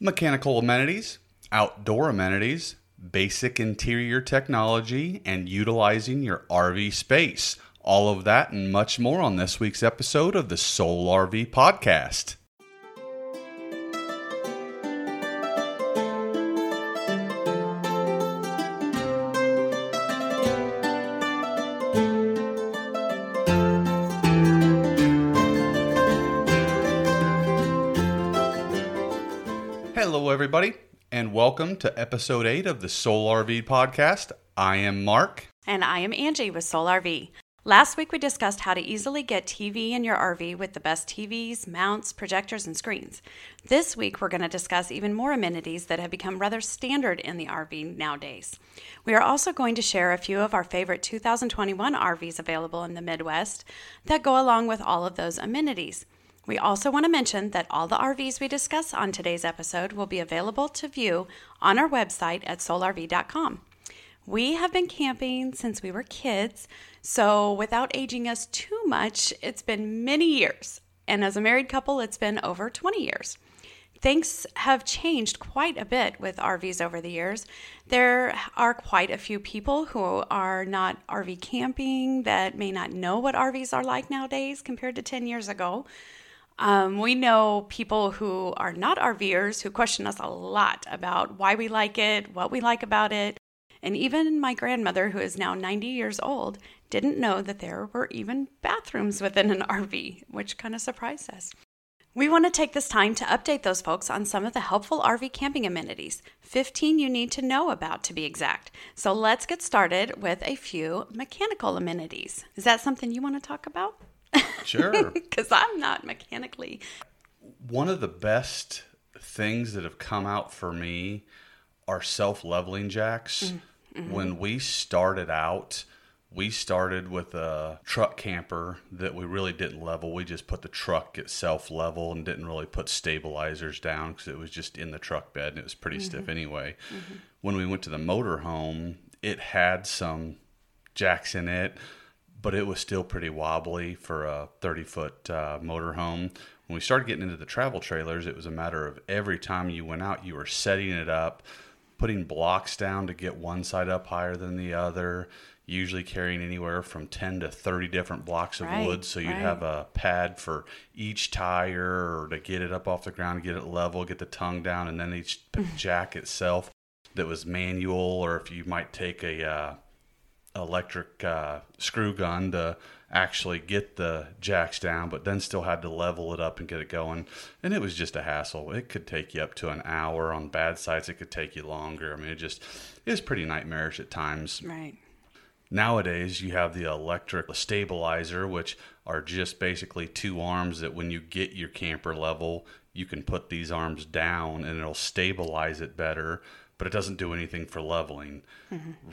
mechanical amenities, outdoor amenities, basic interior technology, and utilizing your RV space. All of that and much more on this week's episode of the Soul RV Podcast. Welcome to episode 8 of the Soul RV Podcast. I am Mark. And I am Angie with Soul RV. Last week we discussed how to easily get TV in your RV with the best TVs, mounts, projectors, and screens. This week we're going to discuss even more amenities that have become rather standard in the RV nowadays. We are also going to share a few of our favorite 2021 RVs available in the Midwest that go along with all of those amenities. We also want to mention that all the RVs we discuss on today's episode will be available to view on our website at solarv.com. We have been camping since we were kids, so without aging us too much, it's been many years. And as a married couple, it's been over 20 years. Things have changed quite a bit with RVs over the years. There are quite a few people who are not RV camping that may not know what RVs are like nowadays compared to 10 years ago. Um, we know people who are not RVers who question us a lot about why we like it, what we like about it. And even my grandmother, who is now 90 years old, didn't know that there were even bathrooms within an RV, which kind of surprised us. We want to take this time to update those folks on some of the helpful RV camping amenities, 15 you need to know about to be exact. So let's get started with a few mechanical amenities. Is that something you want to talk about? Sure. Because I'm not mechanically. One of the best things that have come out for me are self leveling jacks. Mm, mm-hmm. When we started out, we started with a truck camper that we really didn't level. We just put the truck at self level and didn't really put stabilizers down because it was just in the truck bed and it was pretty mm-hmm. stiff anyway. Mm-hmm. When we went to the motorhome, it had some jacks in it, but it was still pretty wobbly for a 30 foot uh, motorhome. When we started getting into the travel trailers, it was a matter of every time you went out, you were setting it up, putting blocks down to get one side up higher than the other, usually carrying anywhere from 10 to 30 different blocks of Right, wood. So you'd right. have a pad for each tire or to get it up off the ground, get it level, get the tongue down, and then each jack itself that was manual, or if you might take a uh, electric uh, screw gun to actually get the jacks down, but then still had to level it up and get it going. And it was just a hassle. It could take you up to an hour on bad sites. It could take you longer. I mean, it just is pretty nightmarish at times. Right. Nowadays, you have the electric stabilizer, which are just basically two arms that when you get your camper level, you can put these arms down and it'll stabilize it better, but it doesn't do anything for leveling.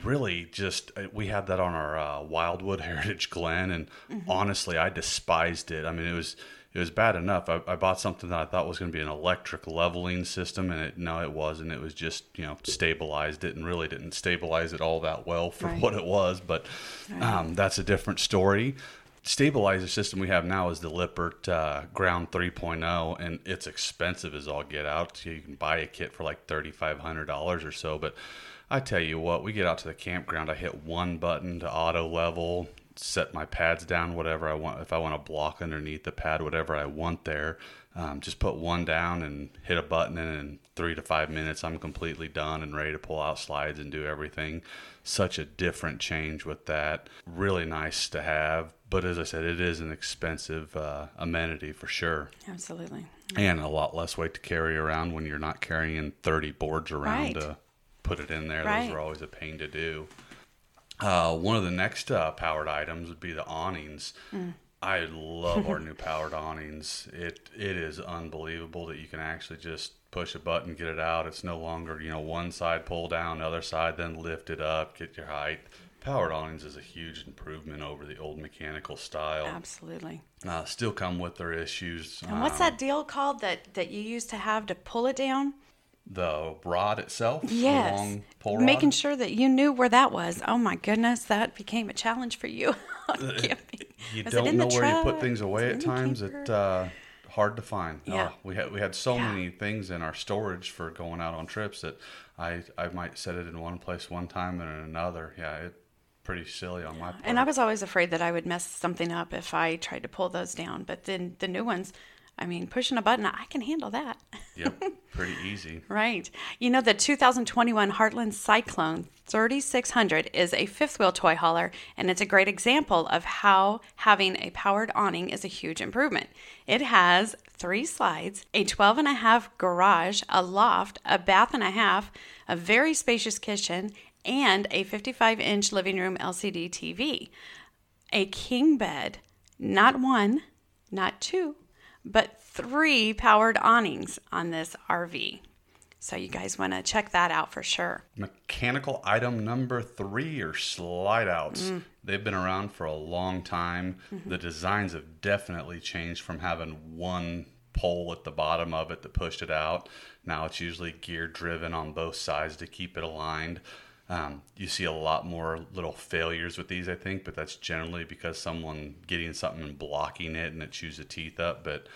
Really, just uh, we had that on our uh, Wildwood Heritage Glen, and honestly, I despised it. I mean, it was. It was bad enough. I, I bought something that I thought was going to be an electric leveling system, and it no, it wasn't. It was just you know stabilized it, and really didn't stabilize it all that well for Right. what it was. But um, that's a different story. Stabilizer system we have now is the Lippert uh, Ground 3.0, and it's expensive as all get out. You can buy a kit for like $3,500 or so. But I tell you what, we get out to the campground, I hit one button to auto level, set my pads down, whatever I want. If I want to block underneath the pad, whatever I want there, um, just put one down and hit a button, and in three to five minutes, I'm completely done and ready to pull out slides and do everything. Such a different change with that. Really nice to have, but as I said, it is an expensive uh, amenity for sure, Absolutely. and a lot less weight to carry around when you're not carrying 30 boards around Right. to put it in there. Right. Those are always a pain to do. Uh, one of the next uh, powered items would be the awnings. I love our new powered awnings. It it is unbelievable that you can actually just push a button, get it out. It's no longer you know one side pull down, the other side then lift it up, get your height. Powered awnings is a huge improvement over the old mechanical style. Absolutely. Uh, still come with their issues. And what's Um, that deal called that that you used to have to pull it down? The rod itself. Yes. long pull rod? Making sure that you knew where that was. Oh my goodness, that became a challenge for you you Was don't know where you put things away at times. camper? It uh, hard to find. Yeah. Oh, we had we had so Yeah. many things in our storage for going out on trips that I I might set it in one place one time and in another. Yeah, it pretty silly on my part. And I was always afraid that I would mess something up if I tried to pull those down. But then the new ones, I mean, pushing a button, I can handle that. yep, pretty easy. Right. You know, the 2021 Heartland Cyclone 3600 is a fifth wheel toy hauler, and it's a great example of how having a powered awning is a huge improvement. It has three slides, a 12 and a half garage, a loft, a bath and a half, a very spacious kitchen, and a 55 inch living room LCD TV. A king bed, not one, not two, but three powered awnings on this RV. So you guys want to check that out for sure. Mechanical item number three are slide outs. Mm. They've been around for a long time. Mm-hmm. The designs have definitely changed from having one pole at the bottom of it that pushed it out. Now it's usually gear driven on both sides to keep it aligned. Um, you see a lot more little failures with these, I think, but that's generally because someone getting something and blocking it and it chews the teeth up. But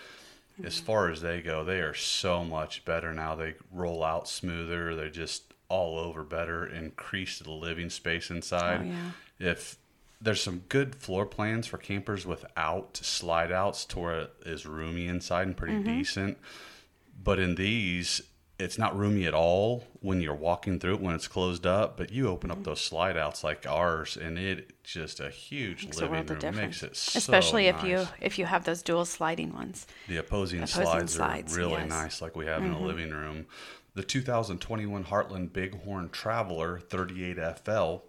as far as they go, they are so much better now. They roll out smoother. They're just all over better. Increase the living space inside. Oh, yeah. If there's some good floor plans for campers without slide outs to where it is roomy inside and pretty decent. But in these, it's not roomy at all when you're walking through it when it's closed up. But you open up those slide outs like ours, and it just a huge Makes living room. difference. Makes it so Especially if you if you have those dual sliding ones. The opposing, Opposing slides, slides, are really yes. Mm-hmm. nice, like we have in the living room. The 2021 Heartland Bighorn Traveler 38FL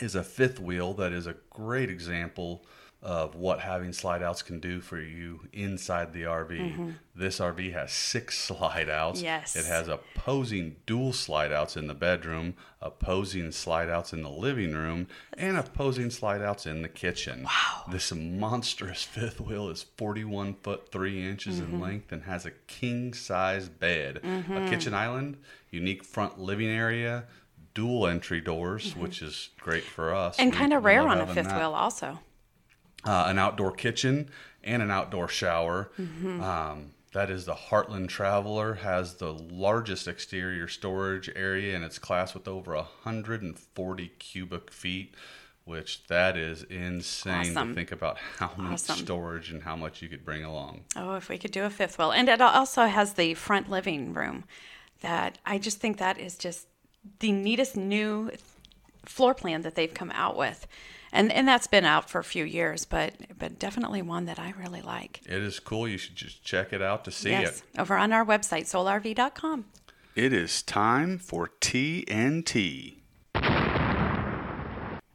is a fifth wheel that is a great example of what having slide outs can do for you inside the RV. This RV has six slide outs. Mm-hmm. Yes. It has opposing dual slide outs in the bedroom, opposing slide outs in the living room, and opposing slide outs in the kitchen. Wow. This monstrous fifth wheel is 41 foot 3 inches Mm-hmm. in length and has a king size bed, a kitchen island, unique front living area. Dual entry doors, which is great for us. Mm-hmm. And kind of rare on a fifth that wheel also. Uh, an outdoor kitchen and an outdoor shower. Mm-hmm. Um, that is the Heartland Traveler. Has the largest exterior storage area in its class with over 140 cubic feet, which that is insane Awesome. to think about how much Awesome. storage and how much you could bring along. Oh, if we could do a fifth wheel. And it also has the front living room that I just think that is just the neatest new floor plan that they've come out with. And and that's been out for a few years, but but definitely one that I really like. It is cool. You should just check it out to see yes, it. over on our website solarv.com. It is time for TNT.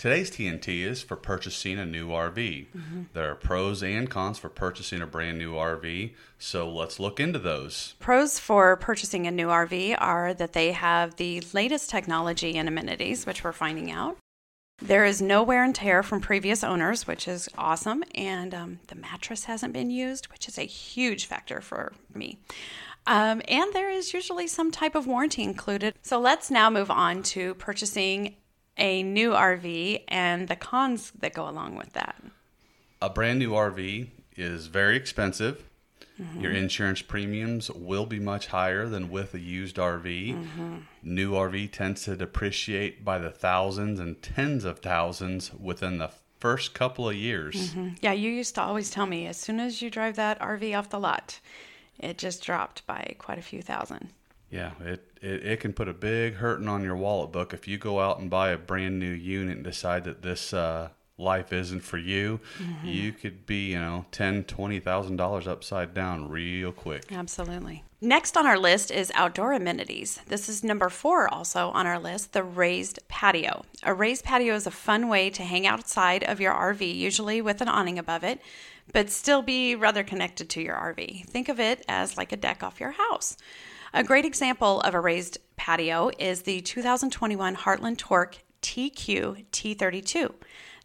Today's TNT is for purchasing a new RV. Mm-hmm. There are pros and cons for purchasing a brand new RV, so let's look into those. Pros for purchasing a new RV are that they have the latest technology and amenities, which we're finding out. There is no wear and tear from previous owners, which is awesome. And um, the mattress hasn't been used, which is a huge factor for me. Um, and there is usually some type of warranty included. So let's now move on to purchasing a new RV and the cons that go along with that. A brand new RV is very expensive. Mm-hmm. Your insurance premiums will be much higher than with a used RV. Mm-hmm. New RV tends to depreciate by the thousands and tens of thousands within the first couple of years. Yeah, you used to always tell me as soon as you drive that RV off the lot, it just dropped by quite a few thousand. Yeah, it, it, it can put a big hurting on your wallet book if you go out and buy a brand new unit and decide that this uh, life isn't for you. You could be, you know, ten, twenty thousand dollars upside down real quick. Absolutely. Next on our list is outdoor amenities. This is number four also on our list the raised patio. A raised patio is a fun way to hang outside of your RV, usually with an awning above it, but still be rather connected to your RV. Think of it as like a deck off your house. A great example of a raised patio is the 2021 Heartland Torque TQ T32.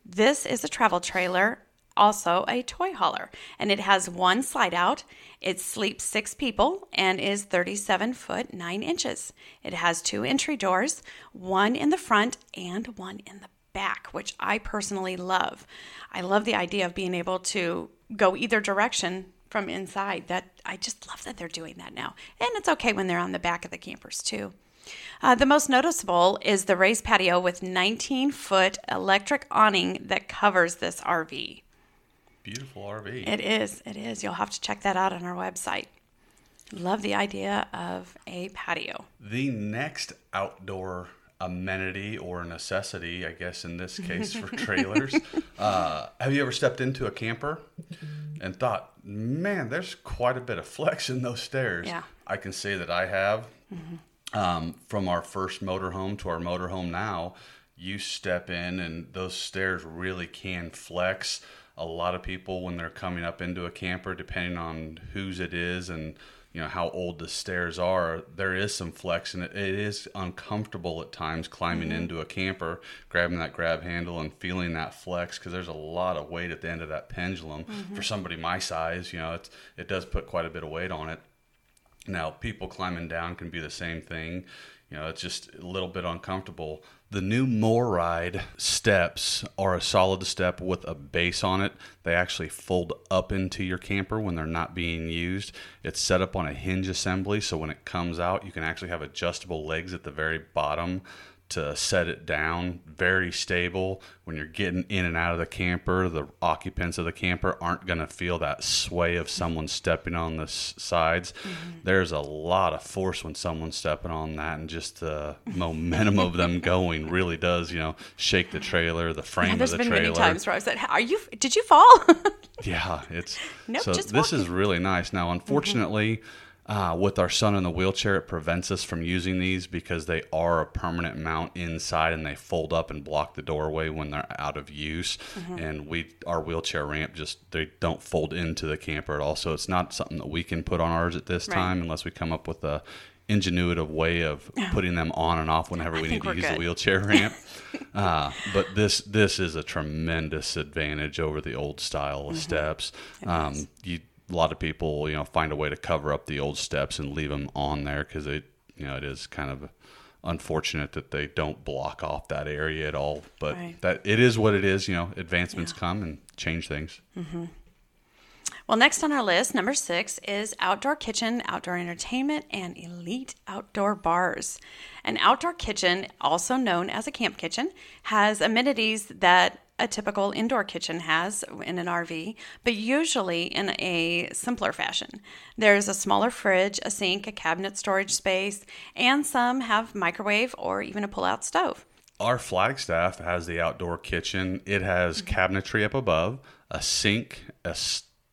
This is a travel trailer also a toy hauler, and it has one slide out. It sleeps six people and is 37 foot 9 inches. It has two entry doors, one in the front and one in the back, which I personally love. I love the idea of being able to go either direction from inside. That I just love that they're doing that now. And it's okay when they're on the back of the campers too. Uh, the most noticeable is the raised patio with 19 foot electric awning that covers this RV. Beautiful RV. It is. It is. You'll have to check that out on our website. Love the idea of a patio. The next outdoor amenity or necessity, I guess in this case for trailers. uh, have you ever stepped into a camper and thought, man, there's quite a bit of flex in those stairs? Yeah. I can say that I have. Um, from our first motorhome to our motorhome now, you step in and those stairs really can flex. A lot of people, when they're coming up into a camper, depending on whose it is and you know how old the stairs are, there is some flex, and it, it is uncomfortable at times climbing into a camper, grabbing that grab handle and feeling that flex because there's a lot of weight at the end of that pendulum. For somebody my size, you know, it's it does put quite a bit of weight on it. Now, people climbing down can be the same thing. You know, it's just a little bit uncomfortable. The new MORryde steps are a solid step with a base on it. They actually fold up into your camper when they're not being used. It's set up on a hinge assembly, so when it comes out, you can actually have adjustable legs at the very bottom to set it down. Very stable. When you're getting in and out of the camper, the occupants of the camper aren't going to feel that sway of someone stepping on the s- sides. Mm-hmm. There's a lot of force when someone's stepping on that, and just the momentum of them going really does, you know, shake the trailer, the frame Yeah, of there's the been trailer. many times where I've said, "Are you? Did you fall?" Yeah, it's Nope, so just this is really nice. Now, mm-hmm. unfortunately, uh, with our son in the wheelchair, it prevents us from using these because they are a permanent mount inside and they fold up and block the doorway when they're out of use. And we our wheelchair ramp just they don't fold into the camper at all. So it's not something that we can put on ours at this Right. time unless we come up with a ingenuitive way of putting them on and off whenever we need to use the wheelchair ramp. uh, but this this is a tremendous advantage over the old style of steps. Um, you a lot of people you know find a way to cover up the old steps and leave them on there because it you know it is kind of unfortunate that they don't block off that area at all. But Right. that it is what it is. You know, advancements come and change things. Mm-hmm. Well, next on our list, number six, is outdoor kitchen, outdoor entertainment, and elite outdoor bars. An outdoor kitchen, also known as a camp kitchen, has amenities that a typical indoor kitchen has in an RV, but usually in a simpler fashion. There's a smaller fridge, a sink, a cabinet storage space, and some have microwave or even a pull out stove. Our Flagstaff has the outdoor kitchen. It has mm-hmm. cabinetry up above, a sink, a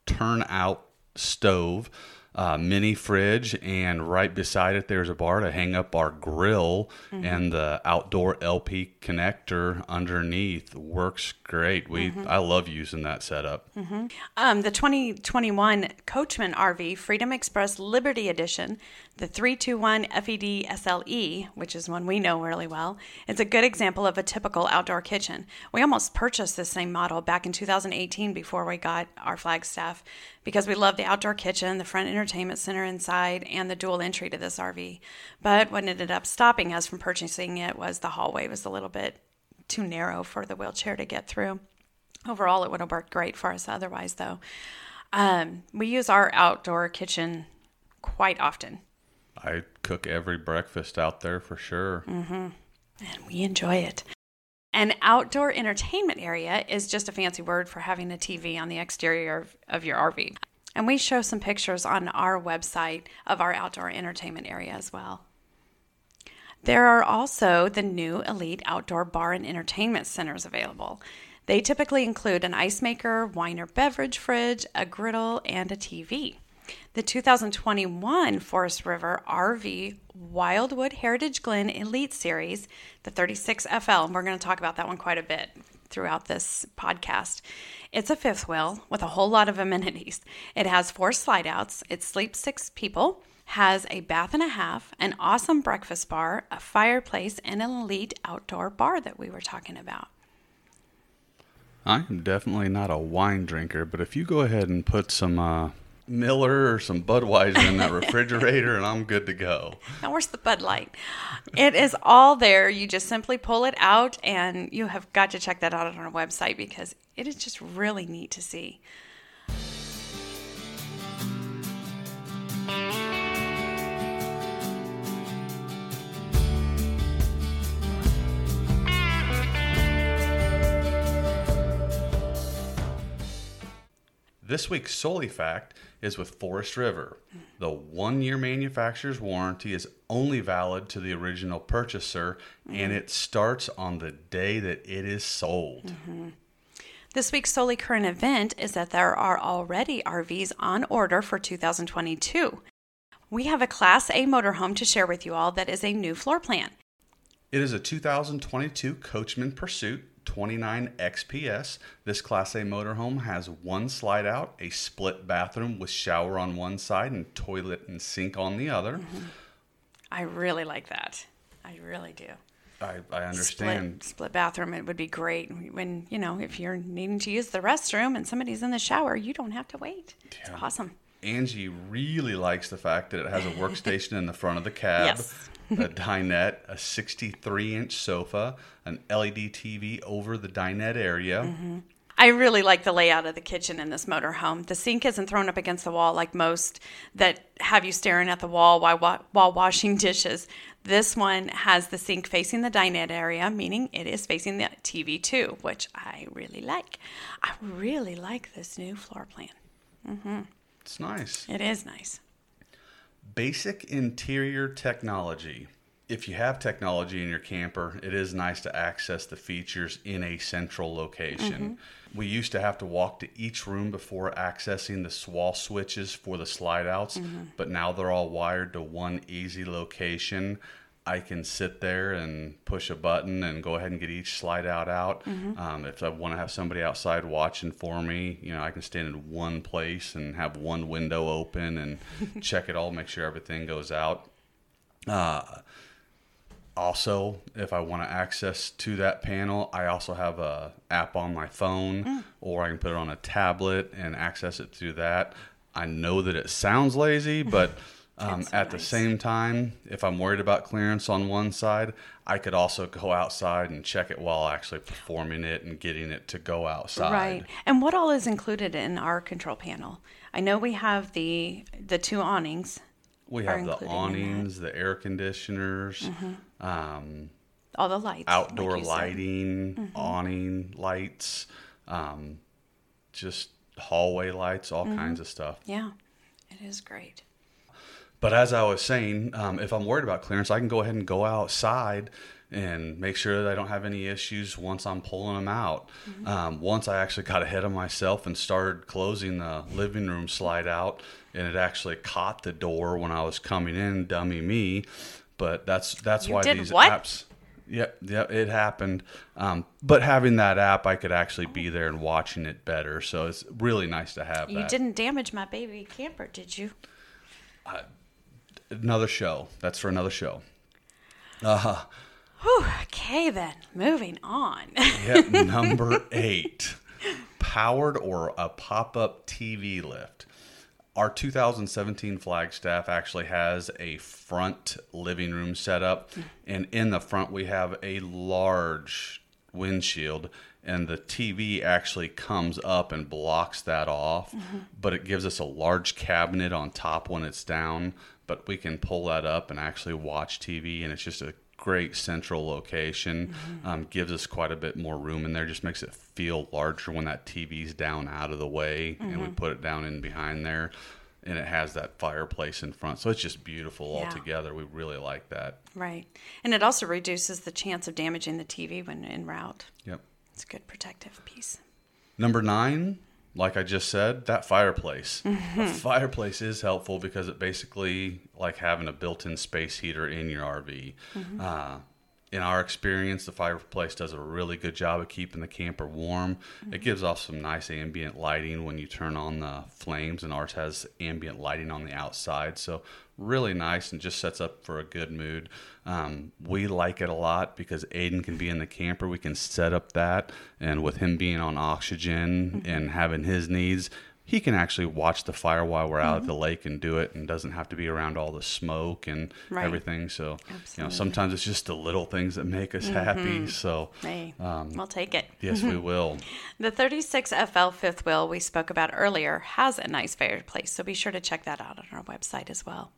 turn-out stove, a mini fridge, and right beside it there's a bar to hang up our grill, mm-hmm. and the outdoor LP connector underneath works great. We mm-hmm. I love using that setup. Mm-hmm. Um, the 2021 Coachmen RV Freedom Express Liberty Edition, the 321 FED SLE, which is one we know really well, is a good example of a typical outdoor kitchen. We almost purchased this same model back in 2018 before we got our Flagstaff because we love the outdoor kitchen, the front entertainment center inside, and the dual entry to this RV. But what ended up stopping us from purchasing it was the hallway was a little bit too narrow for the wheelchair to get through. Overall, it would have worked great for us otherwise, though. Um, we use our outdoor kitchen quite often, I cook every breakfast out there for sure. Mm-hmm. and we enjoy it. An outdoor entertainment area is just a fancy word for having a TV on the exterior of, of your RV. And we show some pictures on our website of our outdoor entertainment area as well. There are also the new Elite Outdoor Bar and Entertainment Centers available. They typically include an ice maker, wine or beverage fridge, a griddle, and a TV. The 2021 Forest River RV Wildwood Heritage Glen Elite Series, the 36FL, and we're going to talk about that one quite a bit throughout this podcast. It's a fifth wheel with a whole lot of amenities. It has four slide outs, it sleeps six people, has a bath and a half, an awesome breakfast bar, a fireplace, and an elite outdoor bar that we were talking about. I am definitely not a wine drinker, but if you go ahead and put some uh, Miller or some Budweiser in that refrigerator, and I'm good to go. Now, where's the Bud Light? It is all there. You just simply pull it out, and you have got to check that out on our website because it is just really neat to see. This week's Soli Fact is with Forest River. The one year manufacturer's warranty is only valid to the original purchaser and it starts on the day that it is sold. Mm-hmm. This week's solely current event is that there are already RVs on order for 2022. We have a Class A motorhome to share with you all that is a new floor plan. It is a 2022 Coachmen Pursuit 29 XPS. This Class A motorhome has one slide out, a split bathroom with shower on one side and toilet and sink on the other. Mm-hmm. I really like that. I really do. I, I understand. Split, split bathroom, it would be great when, you know, if you're needing to use the restroom and somebody's in the shower, you don't have to wait. It's awesome. Angie really likes the fact that it has a workstation in the front of the cab, Yes. A dinette, a 63 inch sofa, an LED TV over the dinette area. Mm-hmm. I really like the layout of the kitchen in this motorhome. The sink isn't thrown up against the wall like most that have you staring at the wall while, wa- while washing dishes. This one has the sink facing the dinette area, meaning it is facing the TV too, which I really like. I really like this new floor plan. It's nice. It is nice. Basic interior technology. If you have technology in your camper, it is nice to access the features in a central location. Mm-hmm. We used to have to walk to each room before accessing the swall switches for the slide outs, mm-hmm. but now they're all wired to one easy location. I can sit there and push a button and go ahead and get each slide out out. Um, if I want to have somebody outside watching for me, you know, I can stand in one place and have one window open and check it all, make sure everything goes out. Uh, also, if I want to access to that panel, I also have a app on my phone, or I can put it on a tablet and access it through that. I know that it sounds lazy, but um, so at the same time, if I'm worried about clearance on one side, I could also go outside and check it while actually performing it and getting it to go outside. Right. And what all is included in our control panel? I know we have the the two awnings, We have the included in that. awnings, the air conditioners, um, all the lights, like outdoor said. lighting, awning lights, um, just hallway lights, all kinds of stuff. Yeah, it is great. But as I was saying, um, if I'm worried about clearance, I can go ahead and go outside and make sure that I don't have any issues once I'm pulling them out. Um, once I actually got ahead of myself and started closing the living room slide out, and it actually caught the door when I was coming in, dummy me. But that's that's You why these what? apps. Yep, yep, it happened. Um, but having that app, I could actually be there and watching it better. So it's really nice to have You that. didn't damage my baby camper, did you? Another show. That's for another show. Uh, Whew, okay, then moving on. Yep, number eight, powered or a pop-up TV lift. Our 2017 Flagstaff actually has a front living room setup, and in the front we have a large windshield, and the TV actually comes up and blocks that off. But it gives us a large cabinet on top when it's down, but we can pull that up and actually watch TV, and it's just a great central location. Um, gives us quite a bit more room in there. Just makes it feel larger when that TV's down out of the way, and we put it down in behind there, and it has that fireplace in front. So it's just beautiful Yeah. altogether. We really like that. right. And it also reduces the chance of damaging the TV when en route. Yep. It's a good protective piece. Number nine, like I just said, that fireplace. A mm-hmm. fireplace is helpful because it basically like having a built-in space heater in your RV. Mm-hmm. Uh, in our experience, the fireplace does a really good job of keeping the camper warm. It mm-hmm. gives off some nice ambient lighting when you turn on the flames, and ours has ambient lighting on the outside. So, really nice and just sets up for a good mood. Um, we like it a lot because Aiden can be in the camper. We can set up that, and with him being on oxygen and having his needs, he can actually watch the fire while we're out at the lake and do it and doesn't have to be around all the smoke and Right. everything. So, you know, sometimes it's just the little things that make us happy. So, Hey, Um, we'll take it. yes, we will. The 36FL fifth wheel we spoke about earlier has a nice fireplace, so be sure to check that out on our website as well.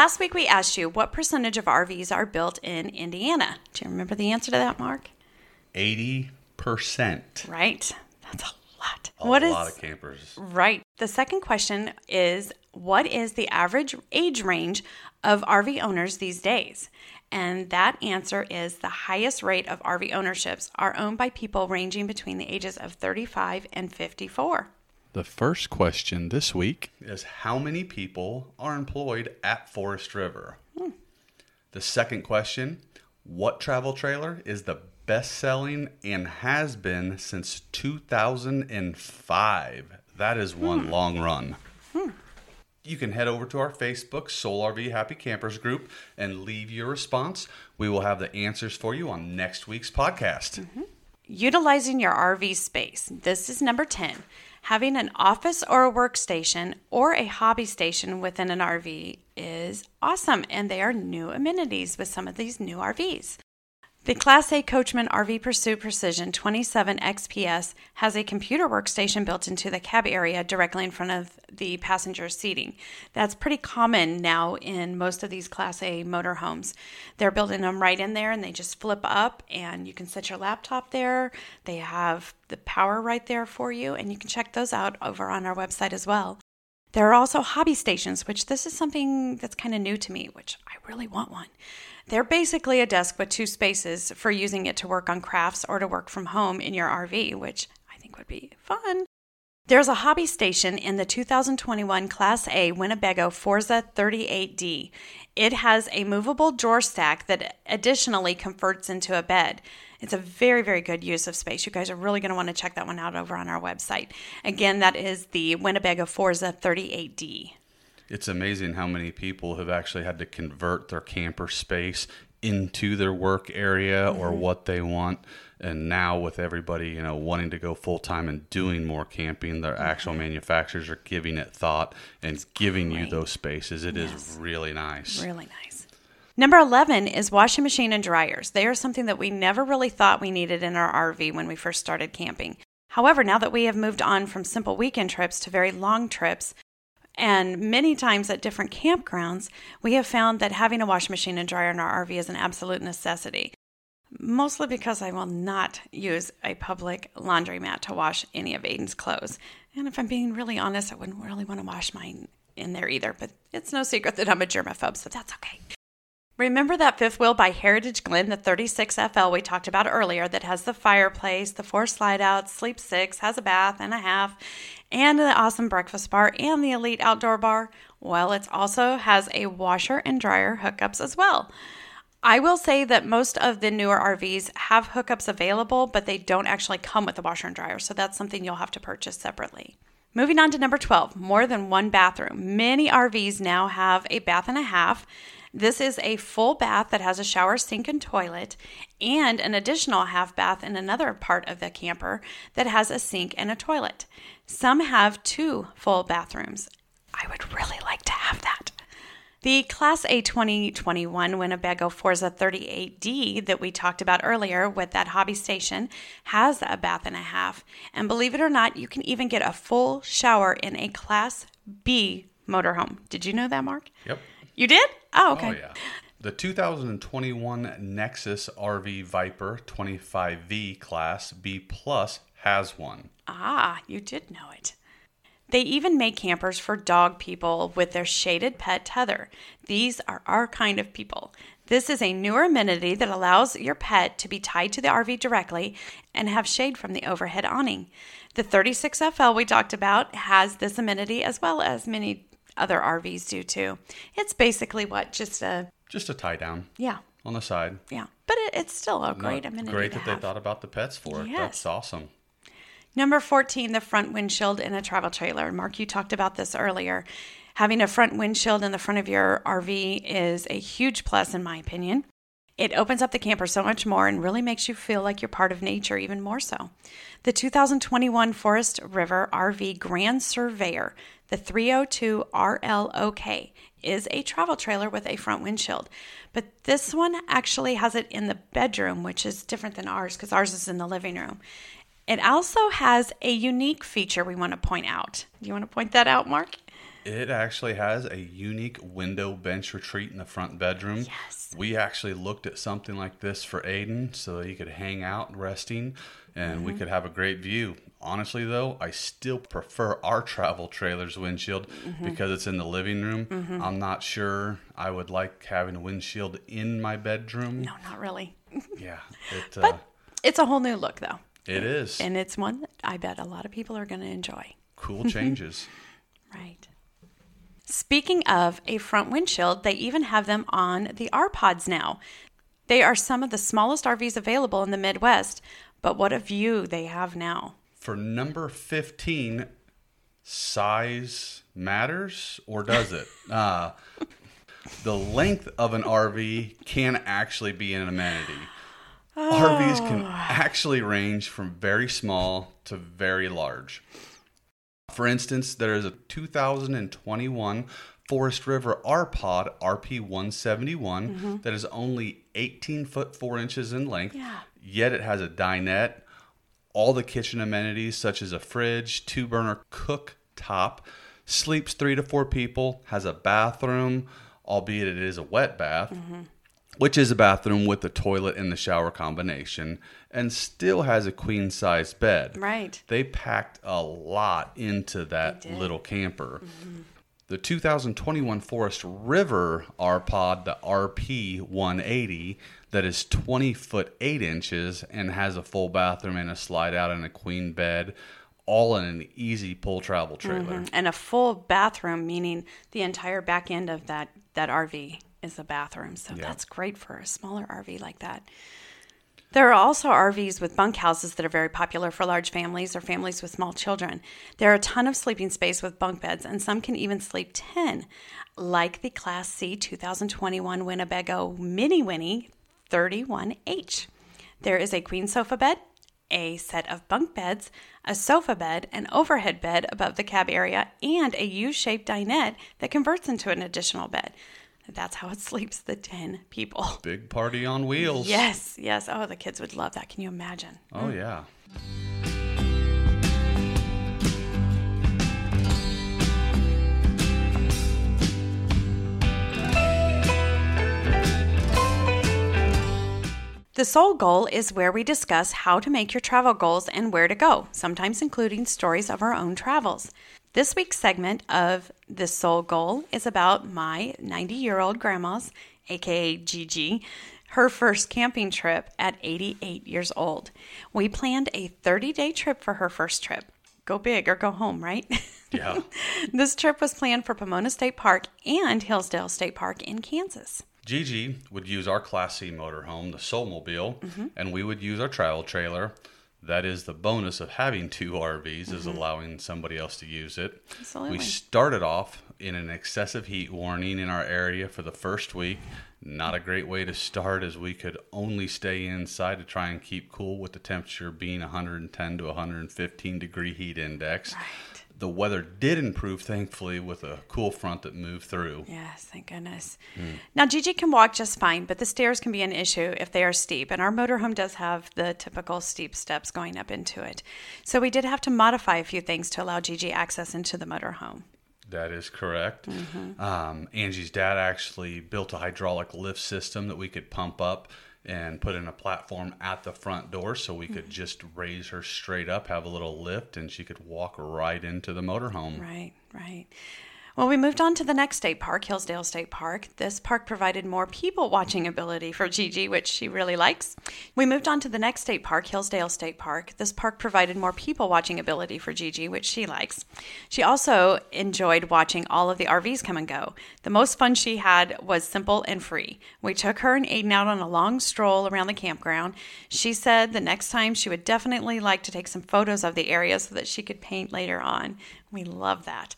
Last week we asked you what percentage of RVs are built in Indiana. Do you remember the answer to that, Mark? 80%. Right. That's a lot. A What is lot of campers. Right. The second question is what is the average age range of RV owners these days? And that answer is the highest rate of RV ownerships are owned by people ranging between the ages of 35 and 54. The first question this week is How many people are employed at Forest River? Hmm. The second question What travel trailer is the best selling and has been since 2005? That is one hmm. long run. Hmm. You can head over to our Facebook, Soul RV Happy Campers group, and leave your response. We will have the answers for you on next week's podcast. Mm-hmm. Utilizing your RV space. This is number 10. Having an office or a workstation or a hobby station within an RV is awesome, and they are new amenities with some of these new RVs. The Class A Coachmen RV Pursuit Precision 27 XPS has a computer workstation built into the cab area directly in front of the passenger seating. That's pretty common now in most of these Class A motorhomes. They're building them right in there and they just flip up and you can set your laptop there. They have the power right there for you and you can check those out over on our website as well. There are also hobby stations, which this is something that's kind of new to me, which I really want one. They're basically a desk with two spaces for using it to work on crafts or to work from home in your RV, which I think would be fun. There's a hobby station in the 2021 Class A Winnebago Forza 38D. It has a movable drawer stack that additionally converts into a bed. It's a very, very good use of space. You guys are really going to want to check that one out over on our website. Again, that is the Winnebago Forza 38D. It's amazing how many people have actually had to convert their camper space into their work area or mm-hmm. what they want. And now, with everybody, you know, wanting to go full time and doing more camping, their mm-hmm. actual manufacturers are giving it thought and giving you those spaces. It is Yes. really nice. Really nice. Number 11 is washing machine and dryers. They are something that we never really thought we needed in our RV when we first started camping. However, now that we have moved on from simple weekend trips to very long trips, and many times at different campgrounds, we have found that having a washing machine and dryer in our RV is an absolute necessity. Mostly because I will not use a public laundromat to wash any of Aiden's clothes. And if I'm being really honest, I wouldn't really want to wash mine in there either. But it's no secret that I'm a germaphobe, so that's okay. Remember that fifth wheel by Heritage Glen, the 36FL we talked about earlier, that has the fireplace, the four slide outs, sleep six, has a bath and a half, and the awesome breakfast bar and the elite outdoor bar? Well, it also has a washer and dryer hookups as well. I will say that most of the newer RVs have hookups available, but they don't actually come with a washer and dryer, so that's something you'll have to purchase separately. Moving on to number 12, more than one bathroom. Many RVs now have a bath and a half. This is a full bath that has a shower, sink, and toilet, and an additional half bath in another part of the camper that has a sink and a toilet. Some have two full bathrooms. I would really like to have that. The Class A 2021 Winnebago Forza 38D that we talked about earlier with that hobby station has a bath and a half. And believe it or not, you can even get a full shower in a Class B motorhome. Did you know that, Mark? Yep. You did? Oh, okay. Oh, yeah. The 2021 Nexus RV Viper 25V Class B Plus has one. Ah, you did know it. They even make campers for dog people with their shaded pet tether. These are our kind of people. This is a newer amenity that allows your pet to be tied to the RV directly and have shade from the overhead awning. The 36FL we talked about has this amenity as well as many other RVs do too. It's basically what just a Just a tie down yeah on the side. yeah, but it, it's still a great Not- amenity. Great that have. they thought about the pets for it. Yes. That's awesome. Number 14, the front windshield in a travel trailer. Mark, you talked about this earlier. Having a front windshield in the front of your RV is a huge plus, in my opinion. It opens up the camper so much more and really makes you feel like you're part of nature even more so. The 2021 Forest River RV Grand Surveyor, the 302 RLOK, is a travel trailer with a front windshield. But this one actually has it in the bedroom, which is different than ours because ours is in the living room. It also has a unique feature we want to point out. Do you want to point that out, Mark? It actually has a unique window bench retreat in the front bedroom. Yes. We actually looked at something like this for Aiden so that he could hang out resting and Mm-hmm. we could have a great view. Honestly, though, I still prefer our travel trailer's windshield Mm-hmm. because it's in the living room. I'm not sure I would like having a windshield in my bedroom. No, not really. Yeah, it, uh, But it's a whole new look, though. it is. And it's one that I bet a lot of people are going to enjoy. cool changes. Right. Speaking of a front windshield, they even have them on the R Pods now. They are some of the smallest RVs available in the Midwest, but what a view they have now. For number 15, size matters or does it? uh, the length of an RV can actually be an amenity. RVs can actually range from very small to very large. For instance, there is a 2021 Forest River R Pod RP171 mm-hmm. that is only 18 foot 4 inches in length, Yeah. yet it has a dinette, all the kitchen amenities such as a fridge, two burner cooktop, sleeps three to four people, has a bathroom, albeit it is a wet bath, mm-hmm. which is a bathroom with the toilet and the shower combination, and still has a queen size bed. Right. They packed a lot into that little camper. Mm-hmm. The 2021 Forest River R Pod, the RP 180, that is 20 foot 8 inches and has a full bathroom and a slide out and a queen bed, all in an easy pull travel mm-hmm. trailer. And a full bathroom, meaning the entire back end of that, that RV is a bathroom. So Yeah. that's great for a smaller RV like that. There are also RVs with bunkhouses that are very popular for large families or families with small children. There are a ton of sleeping space with bunk beds, and some can even sleep 10, like the Class C 2021 Winnebago Mini Winnie 31H. There is a queen sofa bed, a set of bunk beds, a sofa bed, an overhead bed above the cab area, and a U shaped dinette that converts into an additional bed. That's how it sleeps the 10 people. Big party on wheels. Yes, yes. Oh, the kids would love that. Can you imagine? Oh, yeah. The Soul Goal is where we discuss how to make your travel goals and where to go, sometimes including stories of our own travels. This week's segment of The Soul Goal is about my 90 year old grandma's, aka Gigi, her first camping trip at 88 years old. We planned a 30 day trip for her first trip. Go big or go home, right? Yeah. this trip was planned for Pomona State Park and Hillsdale State Park in Kansas. Gigi would use our Class C motorhome, the Soulmobile, mm-hmm. and we would use our travel trailer. That is the bonus of having two RVs is mm-hmm. allowing somebody else to use it. Absolutely. We started off in an excessive heat warning in our area for the first week. Not a great way to start as we could only stay inside to try and keep cool with the temperature being 110 to 115 degree heat index. Right. The weather did improve thankfully with a cool front that moved through. Yes, thank goodness. Now, Gigi can walk just fine, but the stairs can be an issue if they are steep, and our motorhome does have the typical steep steps going up into it. So we did have to modify a few things to allow Gigi access into the motorhome. That is correct. Um, Angie's dad actually built a hydraulic lift system that we could pump up and put in a platform at the front door so we could mm-hmm. just raise her straight up, have a little lift, and she could walk right into the motorhome. Right, right. Well, we moved on to the next state park, Hillsdale State Park. This park provided more people watching ability for Gigi, which she really likes. We moved on to the next state park, Hillsdale State Park. This park provided more people watching ability for Gigi, which she likes. She also enjoyed watching all of the RVs come and go. The most fun she had was simple and free. We took her and Aiden out on a long stroll around the campground. She said the next time she would definitely like to take some photos of the area so that she could paint later on. We love that.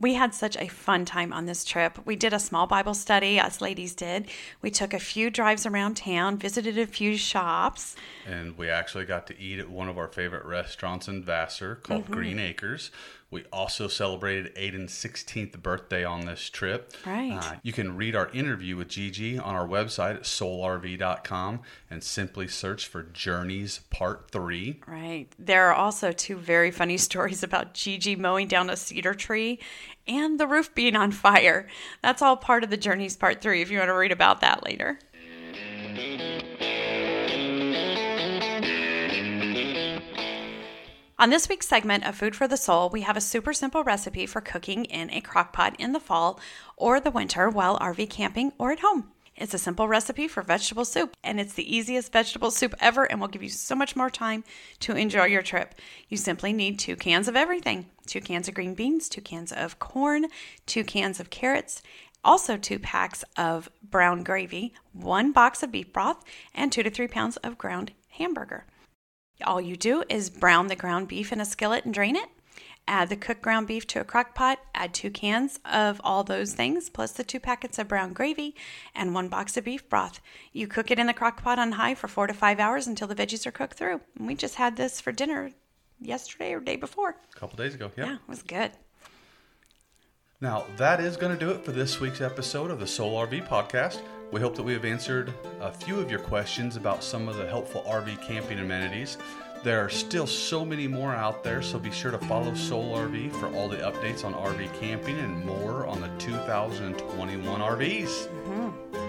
We had such a fun time on this trip. We did a small Bible study, us ladies did. We took a few drives around town, visited a few shops. And we actually got to eat at one of our favorite restaurants in Vassar called mm-hmm. Green Acres, We also celebrated Aiden's 16th birthday on this trip. Right. Uh, you can read our interview with Gigi on our website at soularv.com and simply search for Journeys Part 3. Right. There are also two very funny stories about Gigi mowing down a cedar tree and the roof being on fire. That's all part of the Journeys Part 3 if you want to read about that later. On this week's segment of Food for the Soul, we have a super simple recipe for cooking in a crock pot in the fall or the winter while RV camping or at home. It's a simple recipe for vegetable soup, and it's the easiest vegetable soup ever and will give you so much more time to enjoy your trip. You simply need two cans of everything two cans of green beans, two cans of corn, two cans of carrots, also two packs of brown gravy, one box of beef broth, and two to three pounds of ground hamburger. All you do is brown the ground beef in a skillet and drain it. Add the cooked ground beef to a crock pot. Add two cans of all those things, plus the two packets of brown gravy and one box of beef broth. You cook it in the crock pot on high for four to five hours until the veggies are cooked through. And we just had this for dinner yesterday or day before. A couple days ago, yeah. Yeah, it was good. Now, that is going to do it for this week's episode of the Soul RV podcast. We hope that we have answered a few of your questions about some of the helpful RV camping amenities. There are still so many more out there, so be sure to follow Soul RV for all the updates on RV camping and more on the 2021 RVs. Mm-hmm.